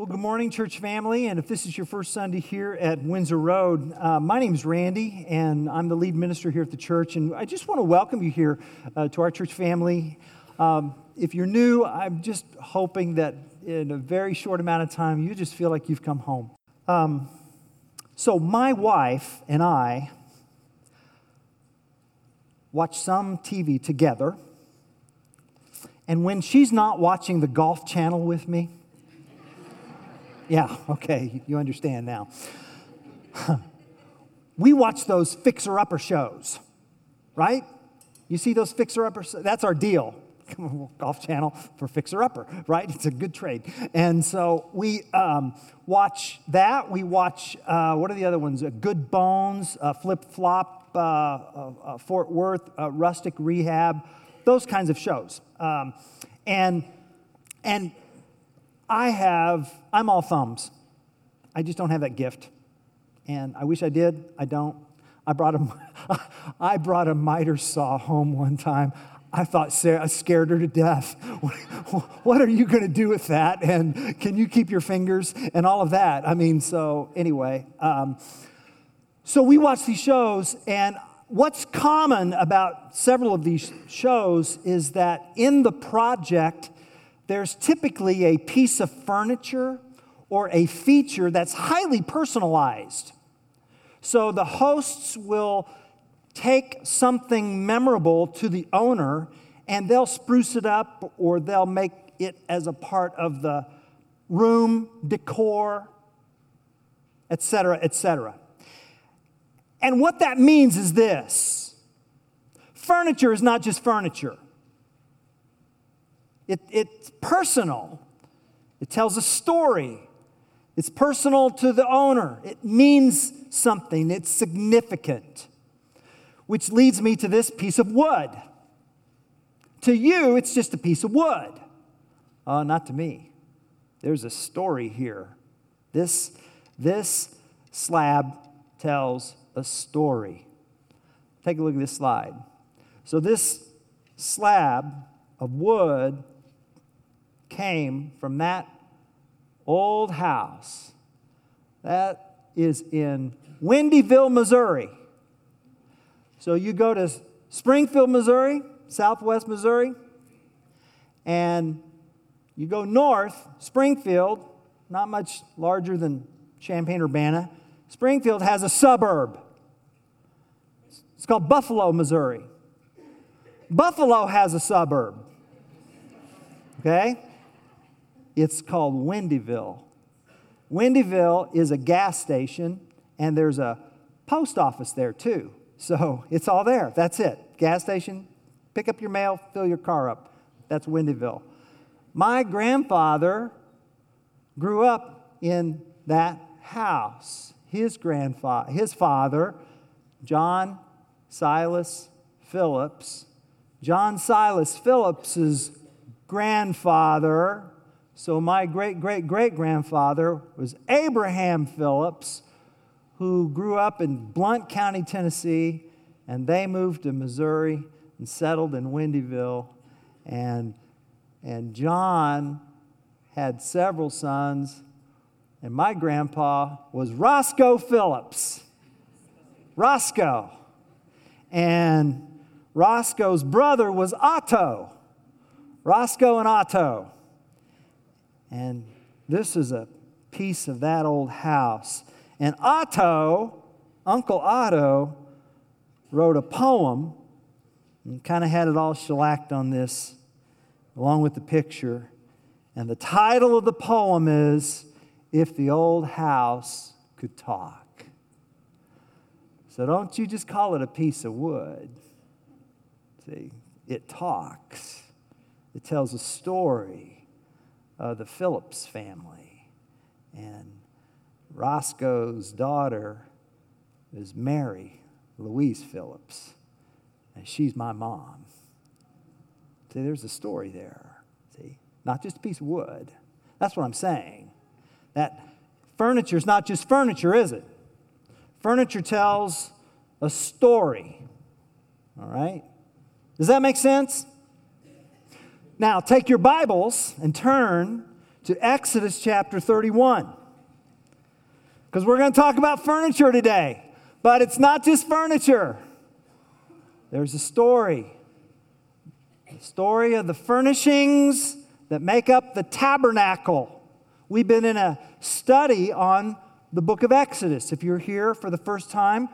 Well, good morning, church family. And if this is your first Sunday here at Windsor Road, uh, my name is Randy, and I'm the lead minister here at the church. And I just want to welcome you here uh, to our church family. Um, if you're new, I'm just hoping that in a very short amount of time, you just feel like you've come home. Um, so, my wife and I watch some TV together. And when she's not watching the Golf Channel with me, yeah, okay, you understand now. we watch those fixer upper shows, right? You see those fixer upper, that's our deal. Golf Channel for fixer upper, right? It's a good trade. And so we um, watch that. We watch, uh, what are the other ones? Uh, good Bones, uh, Flip Flop, Fort Worth, Rustic Rehab, those kinds of shows. Um, and, and I have, I'm all thumbs. I just don't have that gift. And I wish I did. I don't. I brought a, I brought a miter saw home one time. I thought Sarah scared her to death. What are you going to do with that? And can you keep your fingers and all of that? I mean, so anyway, um, so we watch these shows, and what's common about several of these shows is that in the project, there's typically a piece of furniture or a feature that's highly personalized. So the hosts will take something memorable to the owner and they'll spruce it up or they'll make it as a part of the room decor, etc., etc. And what that means is this furniture is not just furniture. It, it's personal. It tells a story. It's personal to the owner. It means something. It's significant. Which leads me to this piece of wood. To you, it's just a piece of wood. Uh, not to me. There's a story here. This, this slab tells a story. Take a look at this slide. So, this slab of wood came from that old house. That is in Windyville, Missouri. So you go to Springfield, Missouri, southwest Missouri, and you go north, Springfield, not much larger than Champaign Urbana. Springfield has a suburb. It's called Buffalo, Missouri. Buffalo has a suburb. Okay? It's called Windyville. Windyville is a gas station, and there's a post office there too. So it's all there. That's it. Gas station, pick up your mail, fill your car up. That's Windyville. My grandfather grew up in that house. His grandfather, his father, John Silas Phillips. John Silas Phillips's grandfather, so my great great great grandfather was Abraham Phillips, who grew up in Blount County, Tennessee, and they moved to Missouri and settled in Windyville. And, and John had several sons, and my grandpa was Roscoe Phillips. Roscoe. And Roscoe's brother was Otto. Roscoe and Otto. And this is a piece of that old house. And Otto, Uncle Otto, wrote a poem and kind of had it all shellacked on this, along with the picture. And the title of the poem is If the Old House Could Talk. So don't you just call it a piece of wood. See, it talks. It tells a story of the Phillips family. And Roscoe's daughter is Mary Louise Phillips, and she's my mom. See, there's a story there. See, not just a piece of wood. That's what I'm saying. That furniture is not just furniture, is it? Furniture tells a story. All right? Does that make sense? Now, take your Bibles and turn to Exodus chapter 31. Because we're going to talk about furniture today. But it's not just furniture, there's a story. The story of the furnishings that make up the tabernacle. We've been in a study on the book of Exodus. If you're here for the first time,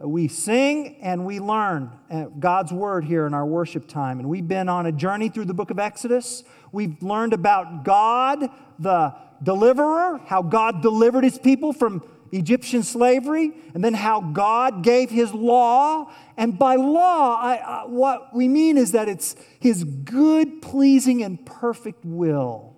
we sing and we learn uh, God's word here in our worship time. And we've been on a journey through the book of Exodus. We've learned about God, the deliverer, how God delivered his people from Egyptian slavery, and then how God gave his law. And by law, I, I, what we mean is that it's his good, pleasing, and perfect will.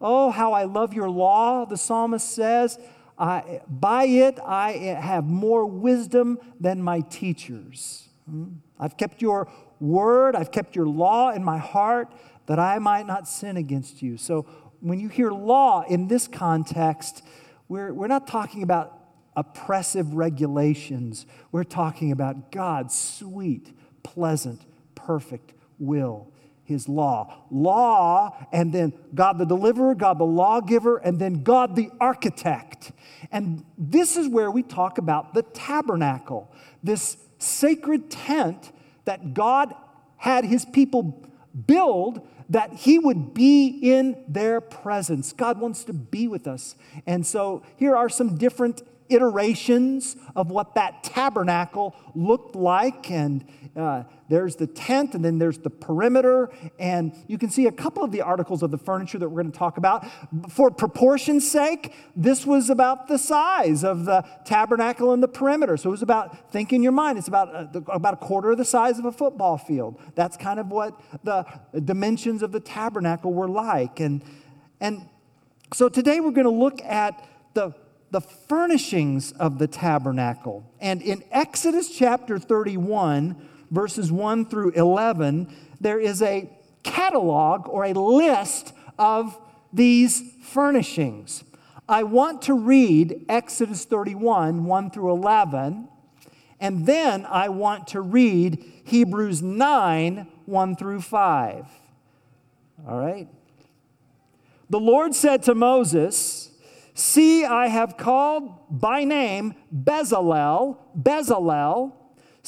Oh, how I love your law, the psalmist says. I, by it, I have more wisdom than my teachers. Hmm? I've kept your word, I've kept your law in my heart that I might not sin against you. So when you hear law in this context, we're, we're not talking about oppressive regulations. We're talking about God's sweet, pleasant, perfect will his law. Law, and then God the deliverer, God the lawgiver, and then God the architect. And this is where we talk about the tabernacle, this sacred tent that God had his people build that he would be in their presence. God wants to be with us. And so here are some different iterations of what that tabernacle looked like. And uh, there's the tent, and then there's the perimeter. And you can see a couple of the articles of the furniture that we're going to talk about. For proportion's sake, this was about the size of the tabernacle and the perimeter. So it was about, think in your mind, it's about, uh, about a quarter of the size of a football field. That's kind of what the dimensions of the tabernacle were like. And, and so today we're going to look at the the furnishings of the tabernacle. And in Exodus chapter 31, verses 1 through 11, there is a catalog or a list of these furnishings. I want to read Exodus 31, 1 through 11, and then I want to read Hebrews 9, 1 through 5. All right? The Lord said to Moses, See, I have called by name Bezalel, Bezalel,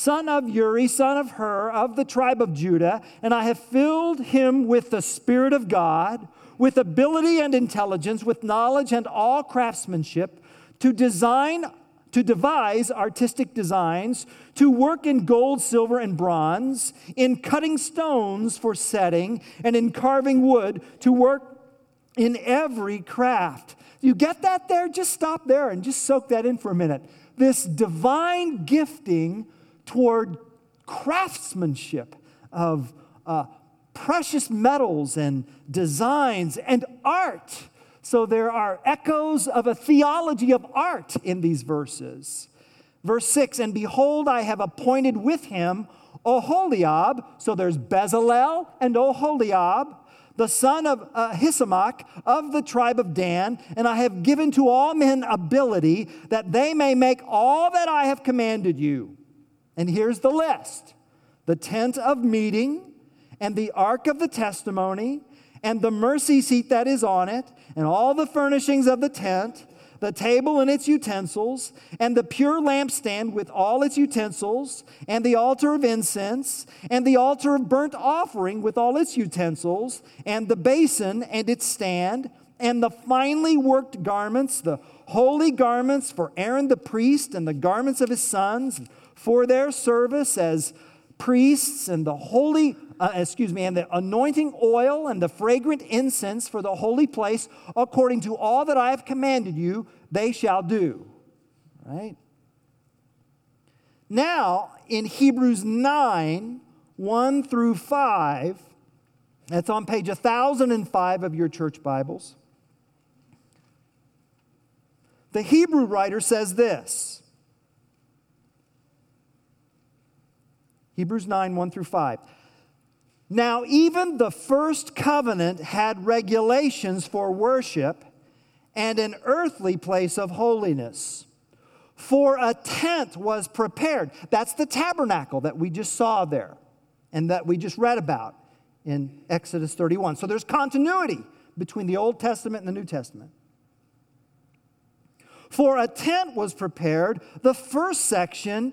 son of Uri, son of Hur, of the tribe of Judah, and I have filled him with the Spirit of God, with ability and intelligence, with knowledge and all craftsmanship, to design, to devise artistic designs, to work in gold, silver, and bronze, in cutting stones for setting, and in carving wood, to work in every craft. You get that there? Just stop there and just soak that in for a minute. This divine gifting toward craftsmanship of uh, precious metals and designs and art. So there are echoes of a theology of art in these verses. Verse 6 And behold, I have appointed with him Oholiab. So there's Bezalel and Oholiab the son of uh, Ahisamach of the tribe of Dan, and I have given to all men ability that they may make all that I have commanded you. And here's the list. The tent of meeting, and the ark of the testimony, and the mercy seat that is on it, and all the furnishings of the tent the table and its utensils, and the pure lampstand with all its utensils, and the altar of incense, and the altar of burnt offering with all its utensils, and the basin and its stand, and the finely worked garments, the holy garments for Aaron the priest, and the garments of his sons for their service as priests, and the holy uh, excuse me, and the anointing oil and the fragrant incense for the holy place, according to all that I have commanded you, they shall do. Right? Now, in Hebrews 9, 1 through 5, that's on page 1005 of your church Bibles. The Hebrew writer says this Hebrews 9, 1 through 5. Now, even the first covenant had regulations for worship and an earthly place of holiness. For a tent was prepared. That's the tabernacle that we just saw there and that we just read about in Exodus 31. So there's continuity between the Old Testament and the New Testament. For a tent was prepared, the first section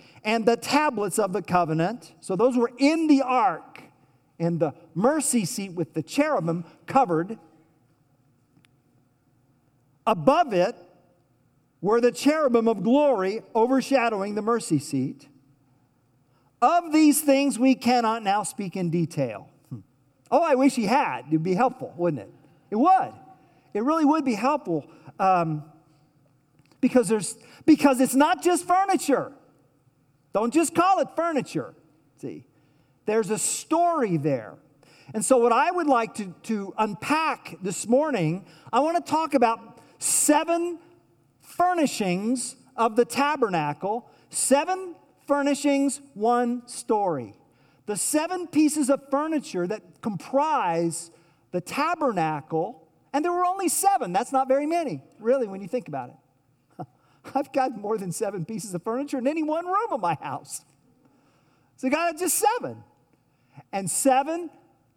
and the tablets of the covenant. So those were in the ark, and the mercy seat with the cherubim covered. Above it were the cherubim of glory overshadowing the mercy seat. Of these things we cannot now speak in detail. Hmm. Oh, I wish he had. It'd be helpful, wouldn't it? It would. It really would be helpful um, because there's because it's not just furniture. Don't just call it furniture. See, there's a story there. And so, what I would like to, to unpack this morning, I want to talk about seven furnishings of the tabernacle, seven furnishings, one story. The seven pieces of furniture that comprise the tabernacle, and there were only seven. That's not very many, really, when you think about it. I've got more than seven pieces of furniture in any one room of my house. So God just seven. And seven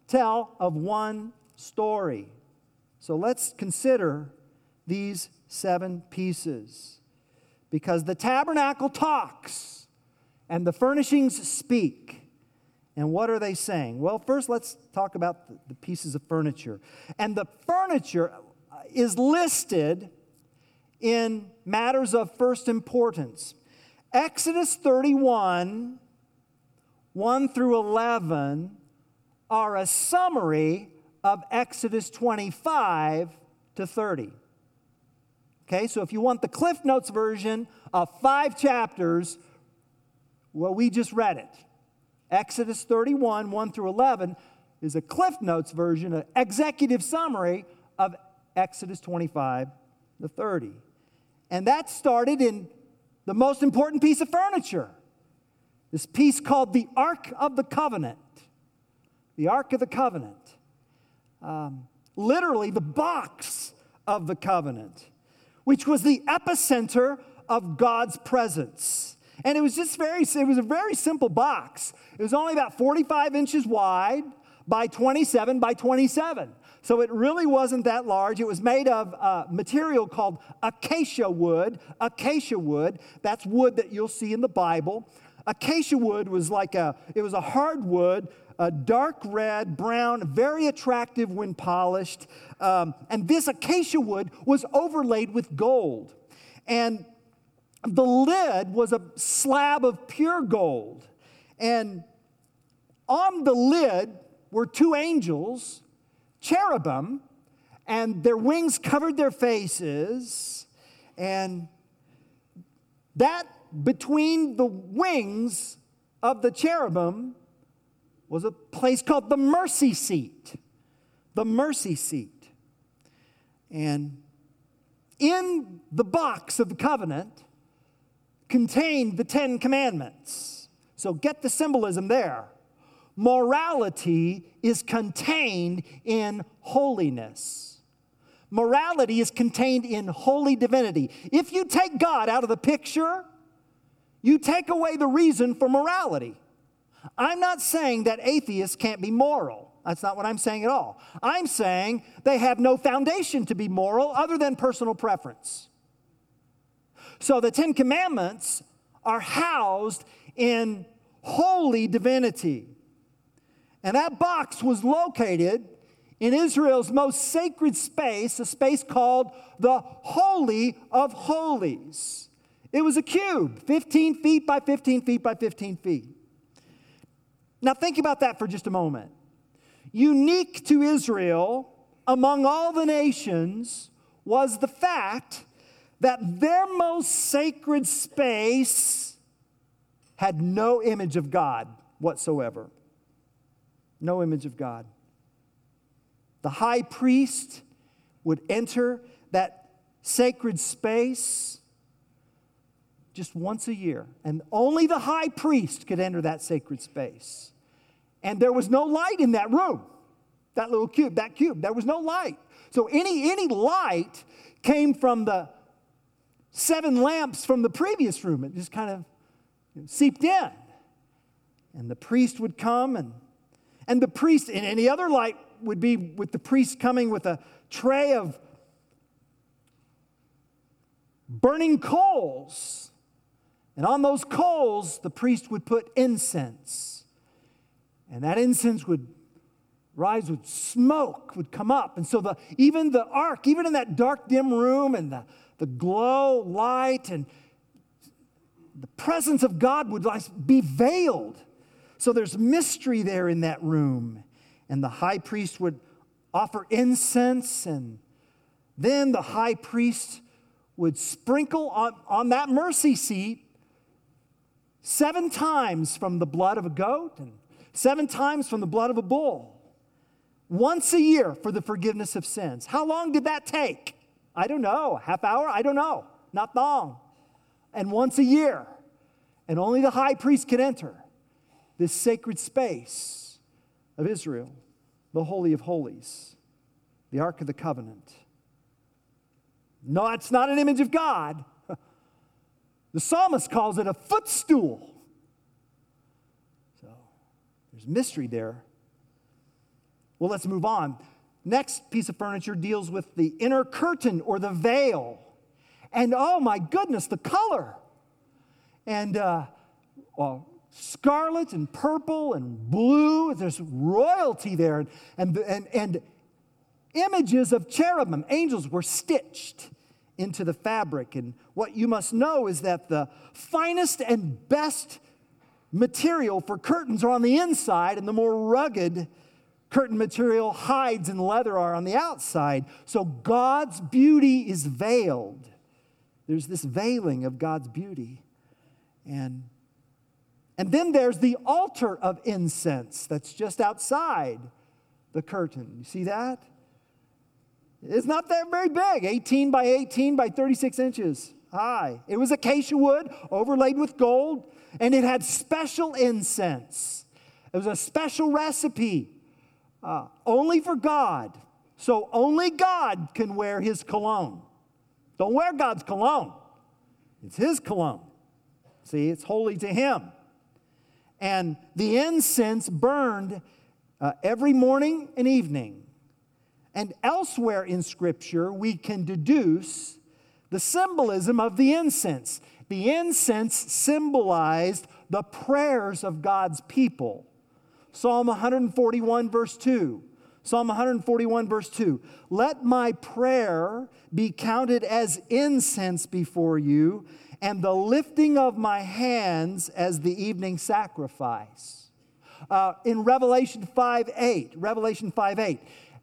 tell of one story. So let's consider these seven pieces. Because the tabernacle talks and the furnishings speak. And what are they saying? Well, first let's talk about the pieces of furniture. And the furniture is listed in matters of first importance. Exodus 31, 1 through 11, are a summary of Exodus 25 to 30. Okay, so if you want the Cliff Notes version of five chapters, well, we just read it. Exodus 31, 1 through 11, is a Cliff Notes version, an executive summary of Exodus 25 to 30. And that started in the most important piece of furniture this piece called the Ark of the Covenant. The Ark of the Covenant. Um, literally, the box of the covenant, which was the epicenter of God's presence. And it was just very, it was a very simple box. It was only about 45 inches wide by 27 by 27. So it really wasn't that large. It was made of uh, material called acacia wood. Acacia wood, that's wood that you'll see in the Bible. Acacia wood was like a, it was a hardwood, a dark red, brown, very attractive when polished. Um, and this acacia wood was overlaid with gold. And the lid was a slab of pure gold. And on the lid were two angels cherubim, and their wings covered their faces, and that between the wings of the cherubim was a place called the mercy seat. The mercy seat. And in the box of the covenant contained the Ten Commandments. So get the symbolism there morality is contained in holiness. Morality is contained in holy divinity. If you take God out of the picture, you take away the reason for morality. I'm not saying that atheists can't be moral. That's not what I'm saying at all. I'm saying they have no foundation to be moral other than personal preference. So the Ten Commandments are housed in holy divinity. And that box was located in Israel's most sacred space, a space called the Holy of Holies. It was a cube, 15 feet by 15 feet by 15 feet. Now, think about that for just a moment. Unique to Israel among all the nations was the fact that their most sacred space had no image of God whatsoever no image of God. The high priest would enter that sacred space just once a year. And only the high priest could enter that sacred space. And there was no light in that room, that little cube, that cube. There was no light. So any, any light came from the seven lamps from the previous room. It just kind of seeped in. And the priest would come, and, and the priest, and any other light would be with the priest coming with a tray of burning coals. And on those coals, the priest would put incense. And that incense would rise with smoke, would come up. And so the, even the ark, even in that dark, dim room, and the, the glow, light, and the presence of God would be veiled. So there's mystery there in that room. And the high priest would offer incense, and then the high priest would sprinkle on, on that mercy seat seven times from the blood of a goat and seven times from the blood of a bull. Once a year for the forgiveness of sins. How long did that take? I don't know. Half hour? I don't know. Not long. And once a year. And only the high priest could enter this sacred space of Israel, the Holy of Holies, the Ark of the Covenant. No, it's not an image of God. The psalmist calls it a footstool. So there's mystery there. Well, let's move on. Next piece of furniture deals with the inner curtain or the veil. And oh my goodness, the color. And uh, well, scarlet and purple and blue. There's royalty there. And, and, and images of cherubim, angels, were stitched into the fabric. And what you must know is that the finest and best material for curtains are on the inside, and the more rugged curtain material, hides and leather are on the outside. So God's beauty is veiled. There's this veiling of God's beauty. And and then there's the altar of incense that's just outside the curtain. You see that? It's not that very big 18 by 18 by 36 inches high. It was acacia wood overlaid with gold, and it had special incense. It was a special recipe uh, only for God. So only God can wear his cologne. Don't wear God's cologne, it's his cologne. See, it's holy to him. And the incense burned uh, every morning and evening. And elsewhere in Scripture, we can deduce the symbolism of the incense. The incense symbolized the prayers of God's people. Psalm 141, verse 2. Psalm 141, verse 2. Let my prayer be counted as incense before you, and the lifting of my hands as the evening sacrifice. Uh, in Revelation 5 8, Revelation 5 8,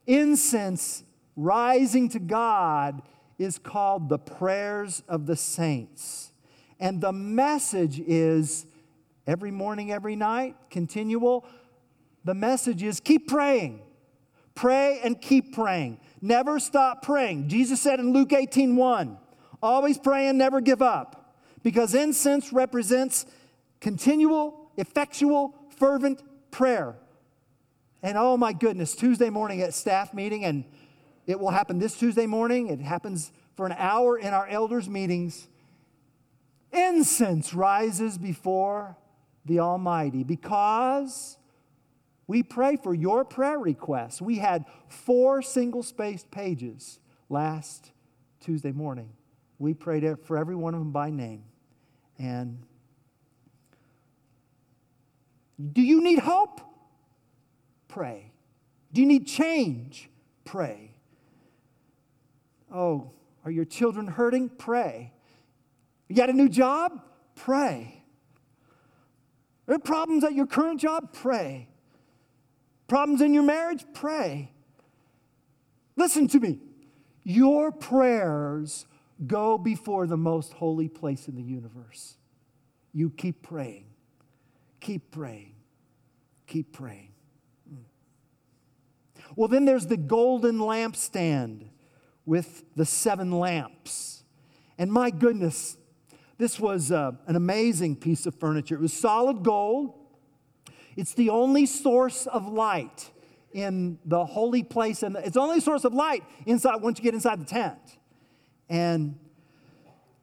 incense rising to God is called the prayers of the saints. And the message is every morning, every night, continual. The message is keep praying. Pray and keep praying. Never stop praying. Jesus said in Luke 18 1, always pray and never give up because incense represents continual, effectual, fervent prayer. And oh my goodness, Tuesday morning at staff meeting, and it will happen this Tuesday morning. It happens for an hour in our elders' meetings. Incense rises before the Almighty because we pray for your prayer requests. We had four single spaced pages last Tuesday morning. We prayed for every one of them by name. And do you need hope? Pray. Do you need change? Pray. Oh, are your children hurting? Pray. You got a new job? Pray. Are there problems at your current job? Pray. Problems in your marriage? Pray. Listen to me. Your prayers Go before the most holy place in the universe. You keep praying. Keep praying. Keep praying. Hmm. Well, then there's the golden lampstand, with the seven lamps. And my goodness, this was uh, an amazing piece of furniture. It was solid gold. It's the only source of light in the holy place, and it's the only source of light inside once you get inside the tent. And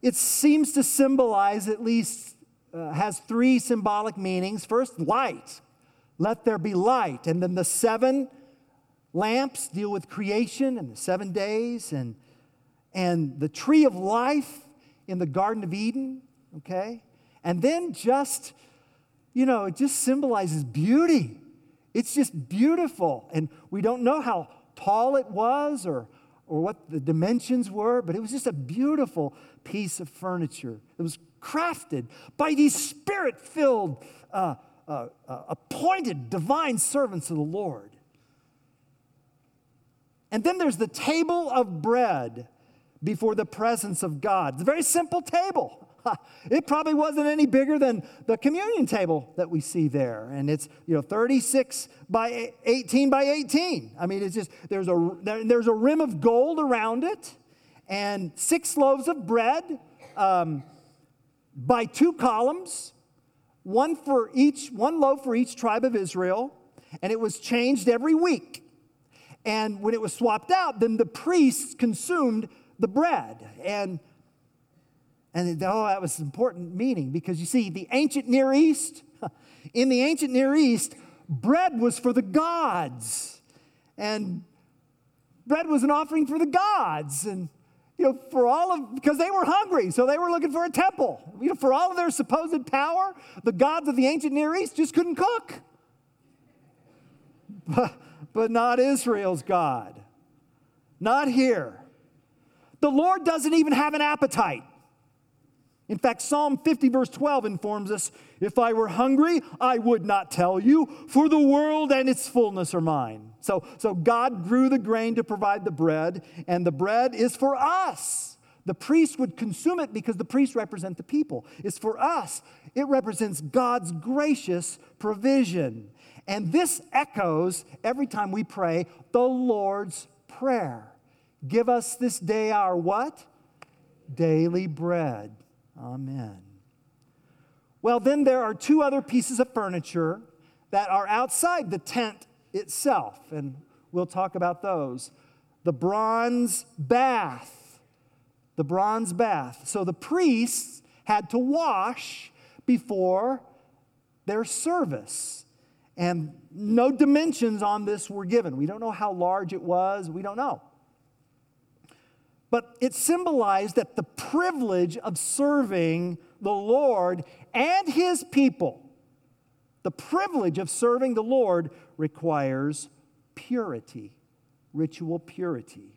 it seems to symbolize, at least, uh, has three symbolic meanings. First, light. Let there be light. And then the seven lamps deal with creation and the seven days and, and the tree of life in the Garden of Eden, okay? And then just, you know, it just symbolizes beauty. It's just beautiful. And we don't know how tall it was or, or what the dimensions were, but it was just a beautiful piece of furniture. It was crafted by these spirit filled, uh, uh, uh, appointed divine servants of the Lord. And then there's the table of bread before the presence of God. It's a very simple table. It probably wasn't any bigger than the communion table that we see there. And it's, you know, 36 by 18 by 18. I mean, it's just, there's a, there's a rim of gold around it and six loaves of bread um, by two columns, one for each, one loaf for each tribe of Israel. And it was changed every week. And when it was swapped out, then the priests consumed the bread. And and oh, that was important meaning because you see, the ancient Near East, in the ancient Near East, bread was for the gods. And bread was an offering for the gods. And, you know, for all of, because they were hungry, so they were looking for a temple. You know, for all of their supposed power, the gods of the ancient Near East just couldn't cook. But, but not Israel's God. Not here. The Lord doesn't even have an appetite. In fact, Psalm 50, verse 12 informs us if I were hungry, I would not tell you, for the world and its fullness are mine. So, so God grew the grain to provide the bread, and the bread is for us. The priest would consume it because the priests represent the people. It's for us. It represents God's gracious provision. And this echoes every time we pray the Lord's Prayer. Give us this day our what? Daily bread. Amen. Well, then there are two other pieces of furniture that are outside the tent itself, and we'll talk about those. The bronze bath. The bronze bath. So the priests had to wash before their service. And no dimensions on this were given. We don't know how large it was, we don't know. But it symbolized that the privilege of serving the Lord and his people, the privilege of serving the Lord requires purity, ritual purity,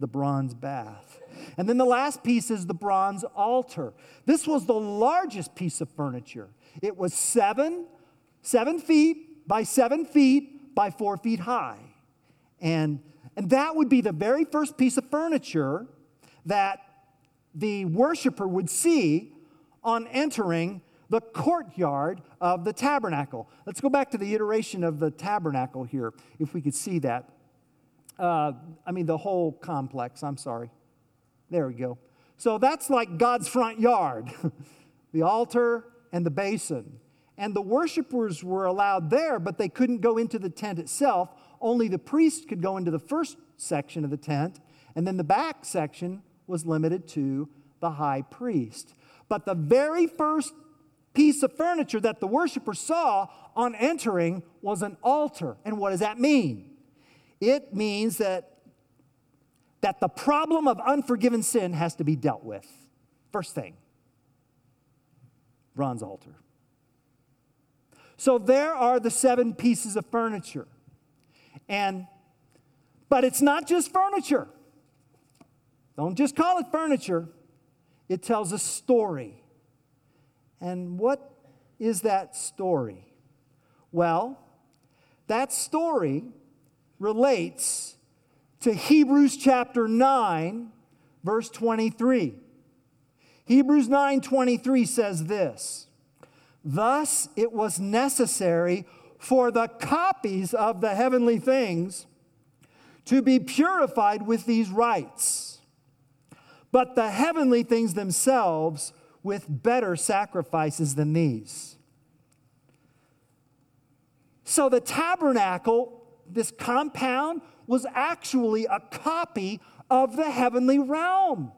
the bronze bath. And then the last piece is the bronze altar. This was the largest piece of furniture. It was seven, seven feet by seven feet by four feet high. And and that would be the very first piece of furniture that the worshiper would see on entering the courtyard of the tabernacle. Let's go back to the iteration of the tabernacle here, if we could see that. Uh, I mean, the whole complex, I'm sorry. There we go. So that's like God's front yard the altar and the basin. And the worshipers were allowed there, but they couldn't go into the tent itself only the priest could go into the first section of the tent, and then the back section was limited to the high priest. But the very first piece of furniture that the worshiper saw on entering was an altar. And what does that mean? It means that, that the problem of unforgiven sin has to be dealt with. First thing bronze altar. So there are the seven pieces of furniture. And but it's not just furniture. Don't just call it furniture. It tells a story. And what is that story? Well, that story relates to Hebrews chapter 9 verse 23. Hebrews 9:23 says this: Thus it was necessary for the copies of the heavenly things to be purified with these rites, but the heavenly things themselves with better sacrifices than these. So the tabernacle, this compound, was actually a copy of the heavenly realm.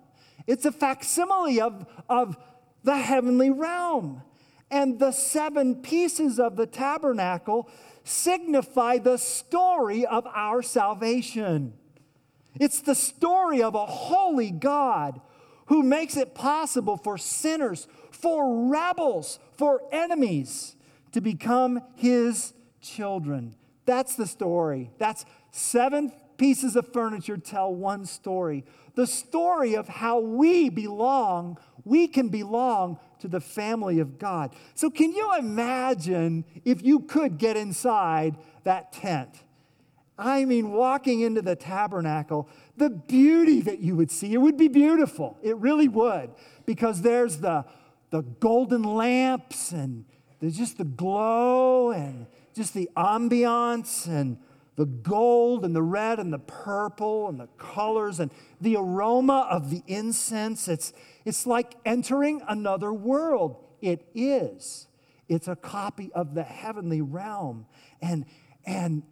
It's a facsimile of, of the heavenly realm. And the seven pieces of the tabernacle signify the story of our salvation. It's the story of a holy God who makes it possible for sinners, for rebels, for enemies to become his children. That's the story. That's seven pieces of furniture tell one story. The story of how we belong, we can belong to the family of God. So, can you imagine if you could get inside that tent? I mean, walking into the tabernacle, the beauty that you would see, it would be beautiful. It really would, because there's the, the golden lamps and there's just the glow and just the ambiance and the gold and the red and the purple and the colors and the aroma of the incense. It's, it's like entering another world. It is. It's a copy of the heavenly realm. And, and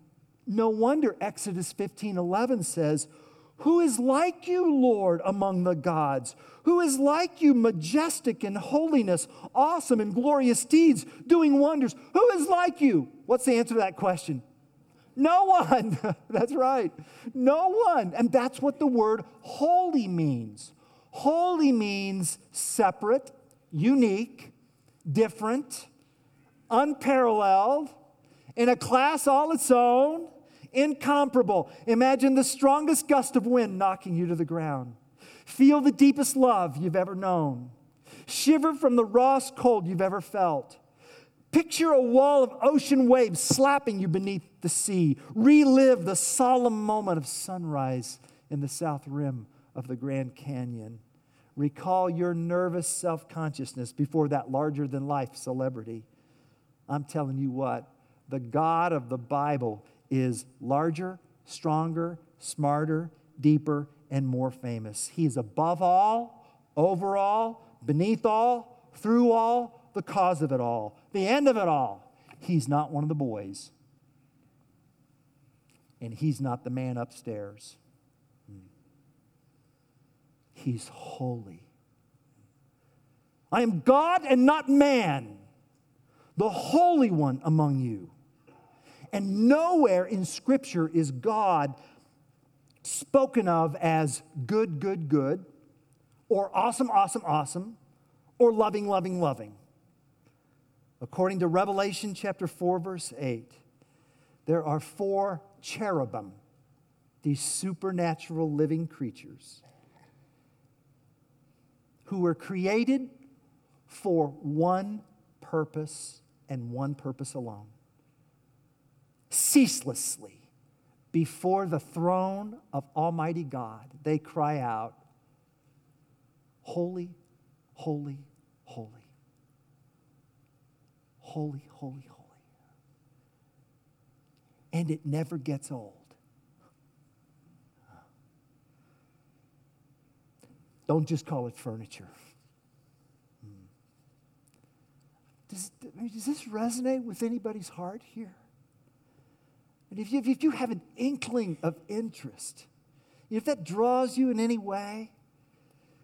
no wonder Exodus 15 11 says, Who is like you, Lord, among the gods? Who is like you, majestic in holiness, awesome in glorious deeds, doing wonders? Who is like you? What's the answer to that question? No one. that's right. No one. And that's what the word holy means. Holy means separate, unique, different, unparalleled, in a class all its own, incomparable. Imagine the strongest gust of wind knocking you to the ground. Feel the deepest love you've ever known. Shiver from the rawest cold you've ever felt. Picture a wall of ocean waves slapping you beneath the sea. Relive the solemn moment of sunrise in the south rim of the Grand Canyon. Recall your nervous self consciousness before that larger than life celebrity. I'm telling you what, the God of the Bible is larger, stronger, smarter, deeper, and more famous. He is above all, over all, beneath all, through all, the cause of it all the end of it all. He's not one of the boys. And he's not the man upstairs. He's holy. I am God and not man, the Holy One among you. And nowhere in Scripture is God spoken of as good, good, good, or awesome, awesome, awesome, or loving, loving, loving. According to Revelation chapter 4, verse 8, there are four cherubim, these supernatural living creatures, who were created for one purpose and one purpose alone ceaselessly before the throne of Almighty God, they cry out, Holy, holy, holy holy, holy. And it never gets old. Don't just call it furniture. Hmm. Does, does this resonate with anybody's heart here? And if you, if you have an inkling of interest, if that draws you in any way,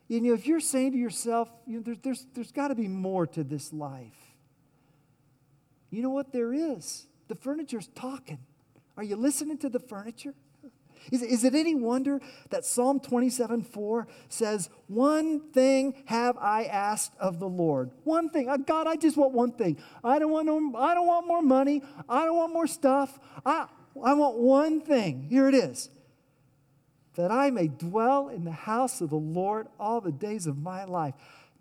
you know, if you're saying to yourself, you know, there, there's, there's got to be more to this life. You know what? There is. The furniture's talking. Are you listening to the furniture? Is, is it any wonder that Psalm 27 4 says, One thing have I asked of the Lord. One thing. Uh, God, I just want one thing. I don't want, no, I don't want more money. I don't want more stuff. I, I want one thing. Here it is that I may dwell in the house of the Lord all the days of my life,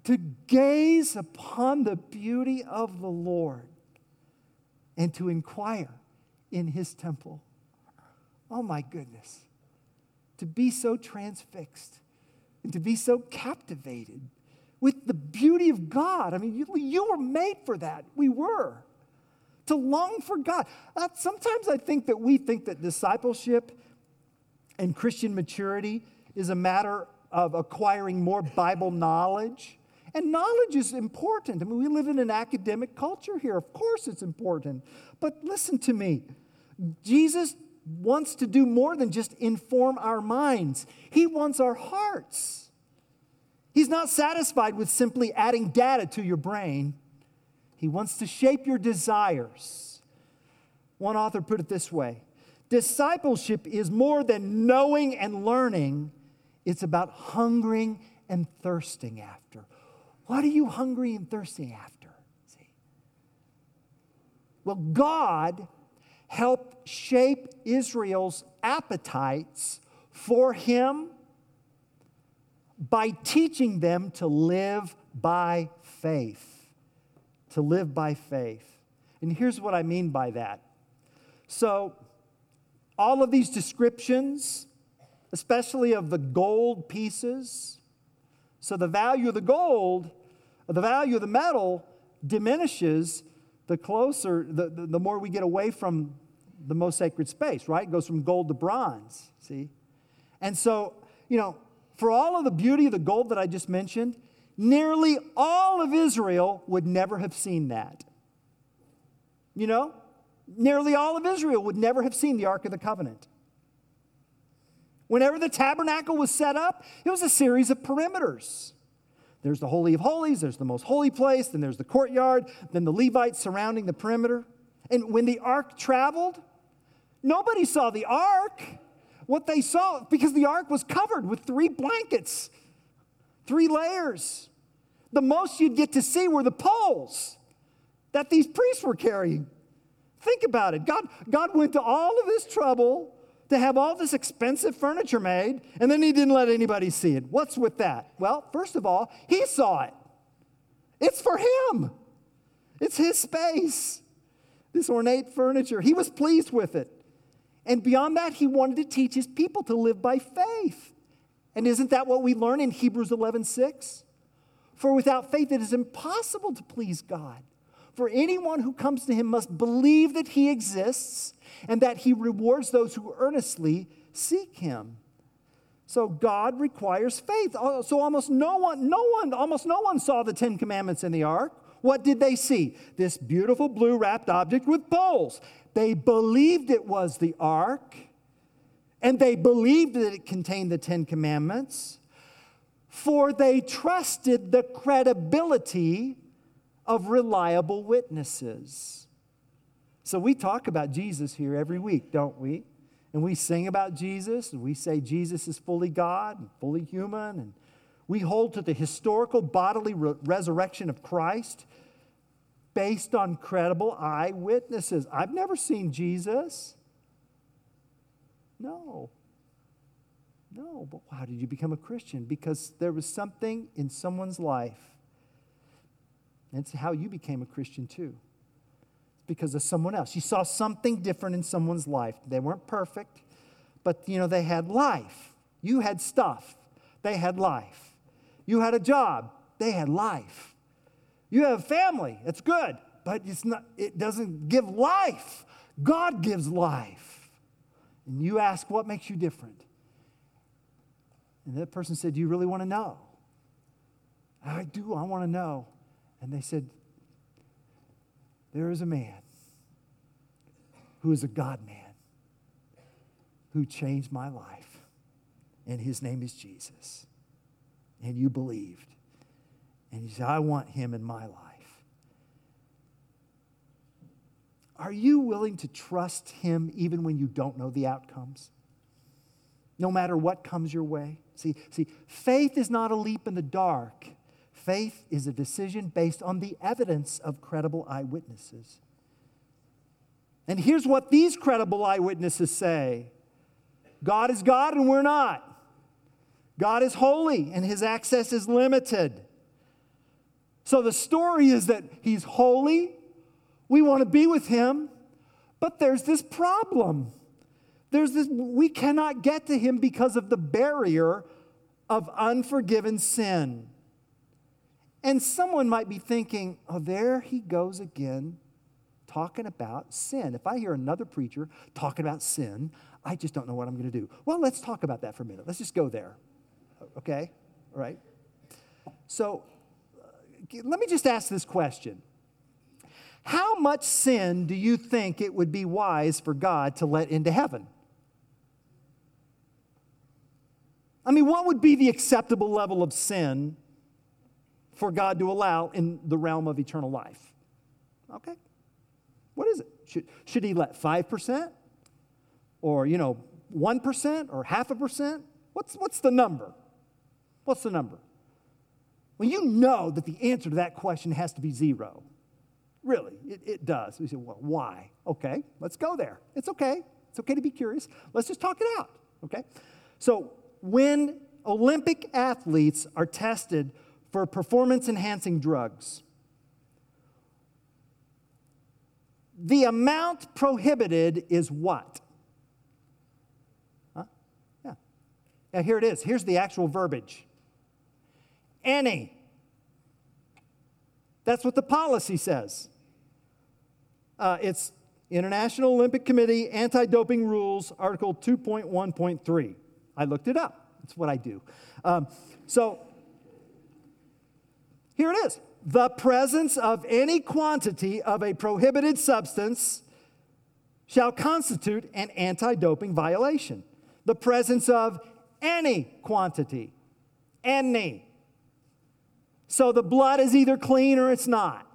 to gaze upon the beauty of the Lord and to inquire in his temple. Oh my goodness. To be so transfixed and to be so captivated with the beauty of God. I mean, you, you were made for that. We were. To long for God. Uh, sometimes I think that we think that discipleship And Christian maturity is a matter of acquiring more Bible knowledge. And knowledge is important. I mean, we live in an academic culture here. Of course, it's important. But listen to me Jesus wants to do more than just inform our minds, He wants our hearts. He's not satisfied with simply adding data to your brain, He wants to shape your desires. One author put it this way Discipleship is more than knowing and learning, it's about hungering and thirsting after. What are you hungry and thirsty after? See? Well, God helped shape Israel's appetites for Him by teaching them to live by faith. To live by faith. And here's what I mean by that. So, all of these descriptions, especially of the gold pieces, so the value of the gold, the value of the metal diminishes the closer, the, the, the, more we get away from the most sacred space, right? It goes from gold to bronze, see? And so, you know, for all of the beauty of the gold that I just mentioned, nearly all of Israel would never have seen that. You know? Nearly all of Israel would never have seen the Ark of the Covenant. Whenever the tabernacle was set up, it was a series of perimeters. There's the Holy of Holies, there's the most holy place, then there's the courtyard, then the Levites surrounding the perimeter. And when the ark traveled, nobody saw the ark. What they saw, because the ark was covered with three blankets, three layers. The most you'd get to see were the poles that these priests were carrying. Think about it. God, God went to all of this trouble to have all this expensive furniture made, and then he didn't let anybody see it. What's with that? Well, first of all, he saw it. It's for him, it's his space, this ornate furniture. He was pleased with it. And beyond that, he wanted to teach his people to live by faith. And isn't that what we learn in Hebrews 11 6? For without faith, it is impossible to please God. For anyone who comes to him must believe that he exists and that he rewards those who earnestly seek him. So God requires faith. Oh, so almost no one, no one, almost no one saw the Ten Commandments in the ark. What did they see? This beautiful blue wrapped object with poles. They believed it was the ark, and they believed that it contained the Ten Commandments, for they trusted the credibility of reliable witnesses. So we talk about Jesus here every week, don't we? And we sing about Jesus, and we say Jesus is fully God and fully human, and we hold to the historical bodily re- resurrection of Christ based on credible eyewitnesses. I've never seen Jesus. No. No, but how did you become a Christian? Because there was something in someone's life. It's how you became a Christian too It's because of someone else. You saw something different in someone's life. They weren't perfect, but you know, they had life. You had stuff. They had life. You had a job. They had life. You have a family. It's good, but it's not, it doesn't give life. God gives life. And you ask, what makes you different? And that person said, Do you really want to know? I do. I want to know. And they said, there is a man who is a God man who changed my life, and his name is Jesus. And you believed. And you said, I want him in my life. Are you willing to trust him even when you don't know the outcomes? No matter what comes your way? See, see, faith is not a leap in the dark. Faith is a decision based on the evidence of credible eyewitnesses. And here's what these credible eyewitnesses say God is God and we're not. God is holy and his access is limited. So the story is that he's holy, we want to be with him, but there's this problem. There's this we cannot get to him because of the barrier of unforgiven sin. And someone might be thinking, oh, there he goes again talking about sin. If I hear another preacher talking about sin, I just don't know what I'm going to do. Well, let's talk about that for a minute. Let's just go there. Okay? All right? So uh, let me just ask this question How much sin do you think it would be wise for God to let into heaven? I mean, what would be the acceptable level of sin for God to allow in the realm of eternal life? Okay. What is it? Should, should he let 5%? Or, you know, 1% or half a percent? What's, what's the number? What's the number? Well, you know that the answer to that question has to be zero. Really, it, it does. We say, well, why? Okay, let's go there. It's okay. It's okay to be curious. Let's just talk it out, okay? So, when Olympic athletes are tested for performance enhancing drugs, the amount prohibited is what? Huh? Yeah. Now, here it is. Here's the actual verbiage any. That's what the policy says. Uh, it's International Olympic Committee Anti Doping Rules, Article 2.1.3. I looked it up. That's what I do. Um, so here it is the presence of any quantity of a prohibited substance shall constitute an anti doping violation. The presence of any quantity, any. So the blood is either clean or it's not.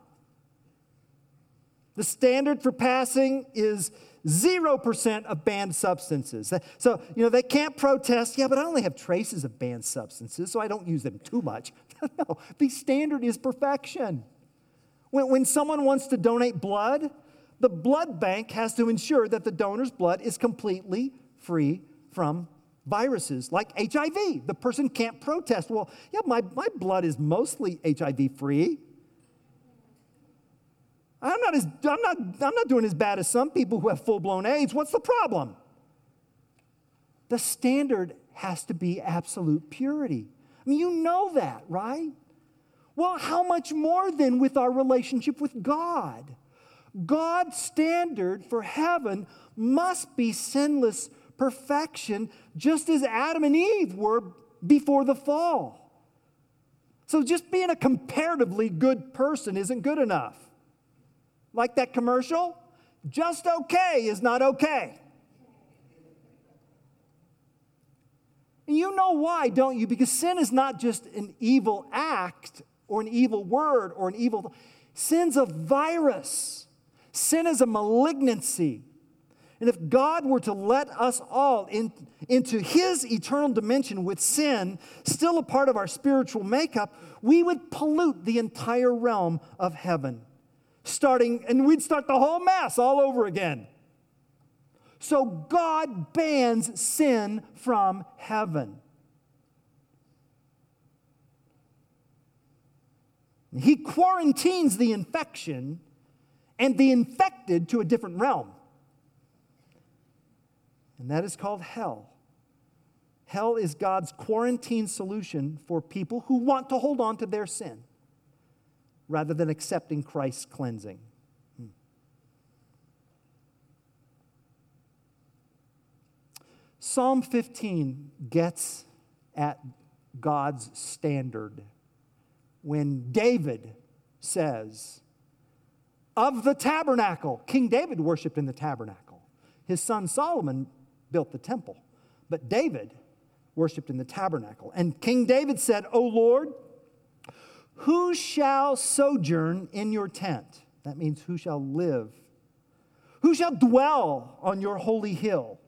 The standard for passing is 0% of banned substances. So, you know, they can't protest, yeah, but I only have traces of banned substances, so I don't use them too much. no, the standard is perfection. When, when someone wants to donate blood, the blood bank has to ensure that the donor's blood is completely free from viruses like HIV. The person can't protest. Well, yeah, my, my blood is mostly HIV free. I'm not, as, I'm, not, I'm not doing as bad as some people who have full blown AIDS. What's the problem? The standard has to be absolute purity. I mean, you know that, right? Well, how much more then with our relationship with God? God's standard for heaven must be sinless perfection, just as Adam and Eve were before the fall. So, just being a comparatively good person isn't good enough. Like that commercial, just okay is not okay. And you know why, don't you? Because sin is not just an evil act or an evil word or an evil sin's a virus. Sin is a malignancy. And if God were to let us all in, into his eternal dimension with sin, still a part of our spiritual makeup, we would pollute the entire realm of heaven starting, and we'd start the whole mess all over again. So God bans sin from heaven. He quarantines the infection and the infected to a different realm. And that is called hell. Hell is God's quarantine solution for people who want to hold on to their sin rather than accepting Christ's cleansing. Hmm. Psalm 15 gets at God's standard when David says, Of the tabernacle, King David worshiped in the tabernacle. His son Solomon built the temple, but David worshiped in the tabernacle. And King David said, O Lord, who shall sojourn in your tent? That means who shall live? Who shall dwell on your holy hill?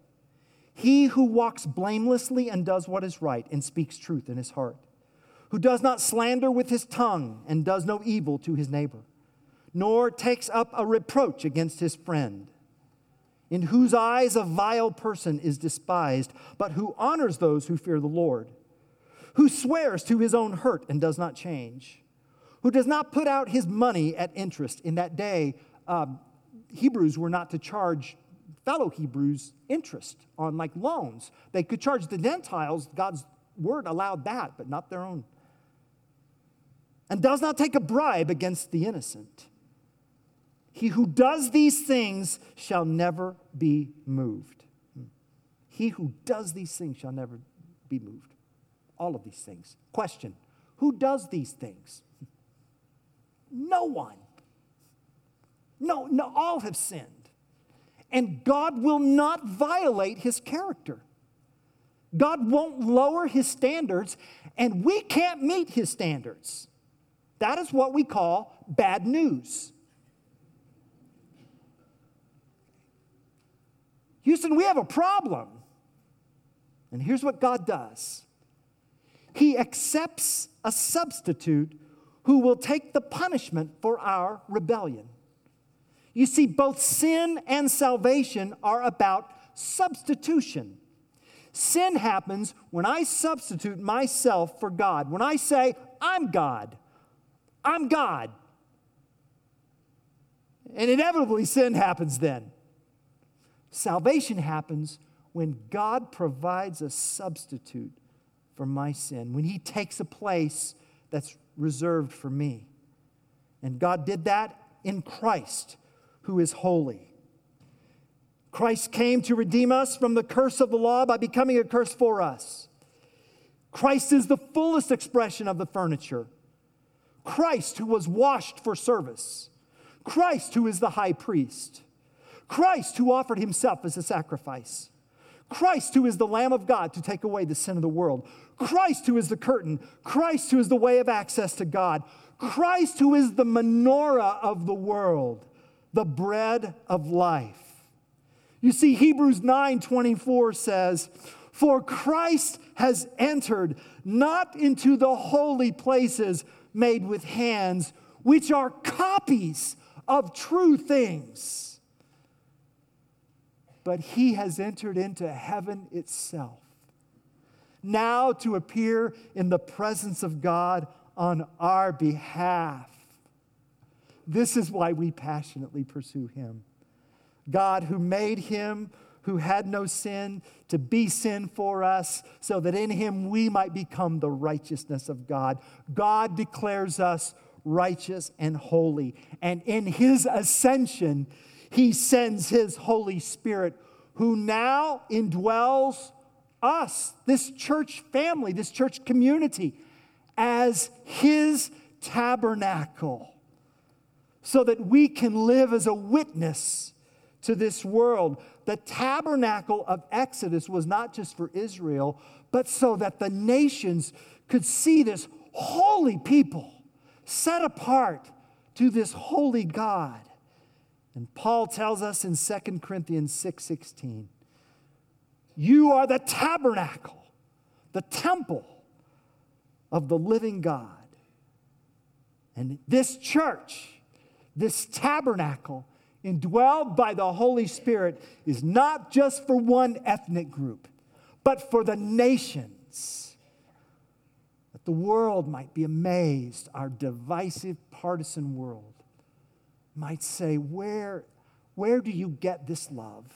He who walks blamelessly and does what is right and speaks truth in his heart, who does not slander with his tongue and does no evil to his neighbor, nor takes up a reproach against his friend, in whose eyes a vile person is despised, but who honors those who fear the Lord who swears to his own hurt and does not change, who does not put out his money at interest. In that day, um, Hebrews were not to charge fellow Hebrews interest on like loans. They could charge the Gentiles, God's word allowed that, but not their own. And does not take a bribe against the innocent. He who does these things shall never be moved. Hmm. He who does these things shall never be moved. All of these things. Question Who does these things? No one. No, no, all have sinned. And God will not violate his character. God won't lower his standards, and we can't meet his standards. That is what we call bad news. Houston, we have a problem. And here's what God does He accepts a substitute who will take the punishment for our rebellion. You see, both sin and salvation are about substitution. Sin happens when I substitute myself for God. When I say, I'm God, I'm God. And inevitably, sin happens then. Salvation happens when God provides a substitute for my sin, when He takes a place that's reserved for me. And God did that in Christ, who is holy. Christ came to redeem us from the curse of the law by becoming a curse for us. Christ is the fullest expression of the furniture. Christ, who was washed for service. Christ, who is the high priest. Christ, who offered himself as a sacrifice. Christ, who is the Lamb of God to take away the sin of the world. Christ, who is the curtain. Christ, who is the way of access to God. Christ, who is the menorah of the world, the bread of life. You see, Hebrews 9 24 says, For Christ has entered not into the holy places made with hands, which are copies of true things but he has entered into heaven itself. Now to appear in the presence of God on our behalf. This is why we passionately pursue him. God, who made him who had no sin to be sin for us, so that in him we might become the righteousness of God. God declares us righteous and holy. And in his ascension, he sends His Holy Spirit, who now indwells us, this church family, this church community, as His tabernacle, so that we can live as a witness to this world. The tabernacle of Exodus was not just for Israel, but so that the nations could see this holy people set apart to this holy God. And Paul tells us in 2 Corinthians 6:16, you are the tabernacle, the temple of the living God. And this church, this tabernacle, indwelled by the Holy Spirit, is not just for one ethnic group, but for the nations. That the world might be amazed, our divisive, partisan world might say, Where, where do you get this love?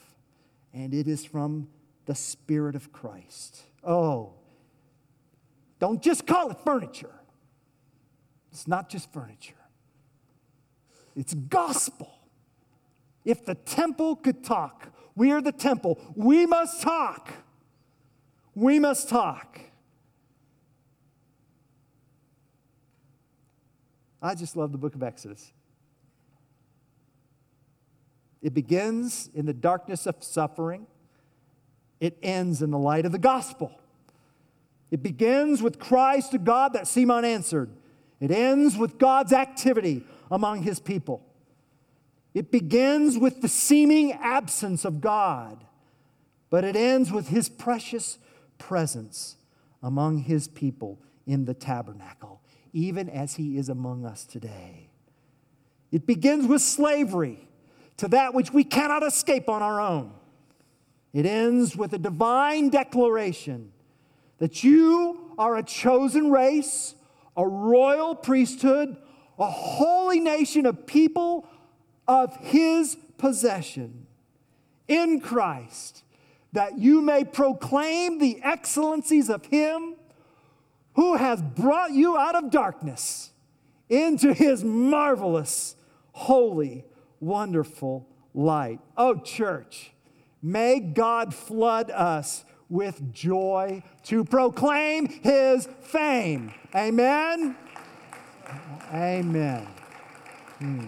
And it is from the Spirit of Christ. Oh, don't just call it furniture. It's not just furniture, it's gospel. If the temple could talk, we are the temple. We must talk. We must talk. I just love the book of Exodus. It begins in the darkness of suffering, it ends in the light of the gospel. It begins with cries to God that seem unanswered. It ends with God's activity among his people. It begins with the seeming absence of God, but it ends with his precious presence among his people in the tabernacle, even as he is among us today. It begins with slavery to that which we cannot escape on our own. It ends with a divine declaration that you are a chosen race, a royal priesthood, a holy nation of people of his possession in Christ, that you may proclaim the excellencies of him who has brought you out of darkness into his marvelous, holy, wonderful light. Oh, church, May God flood us with joy to proclaim his fame. Amen. Amen. Hmm.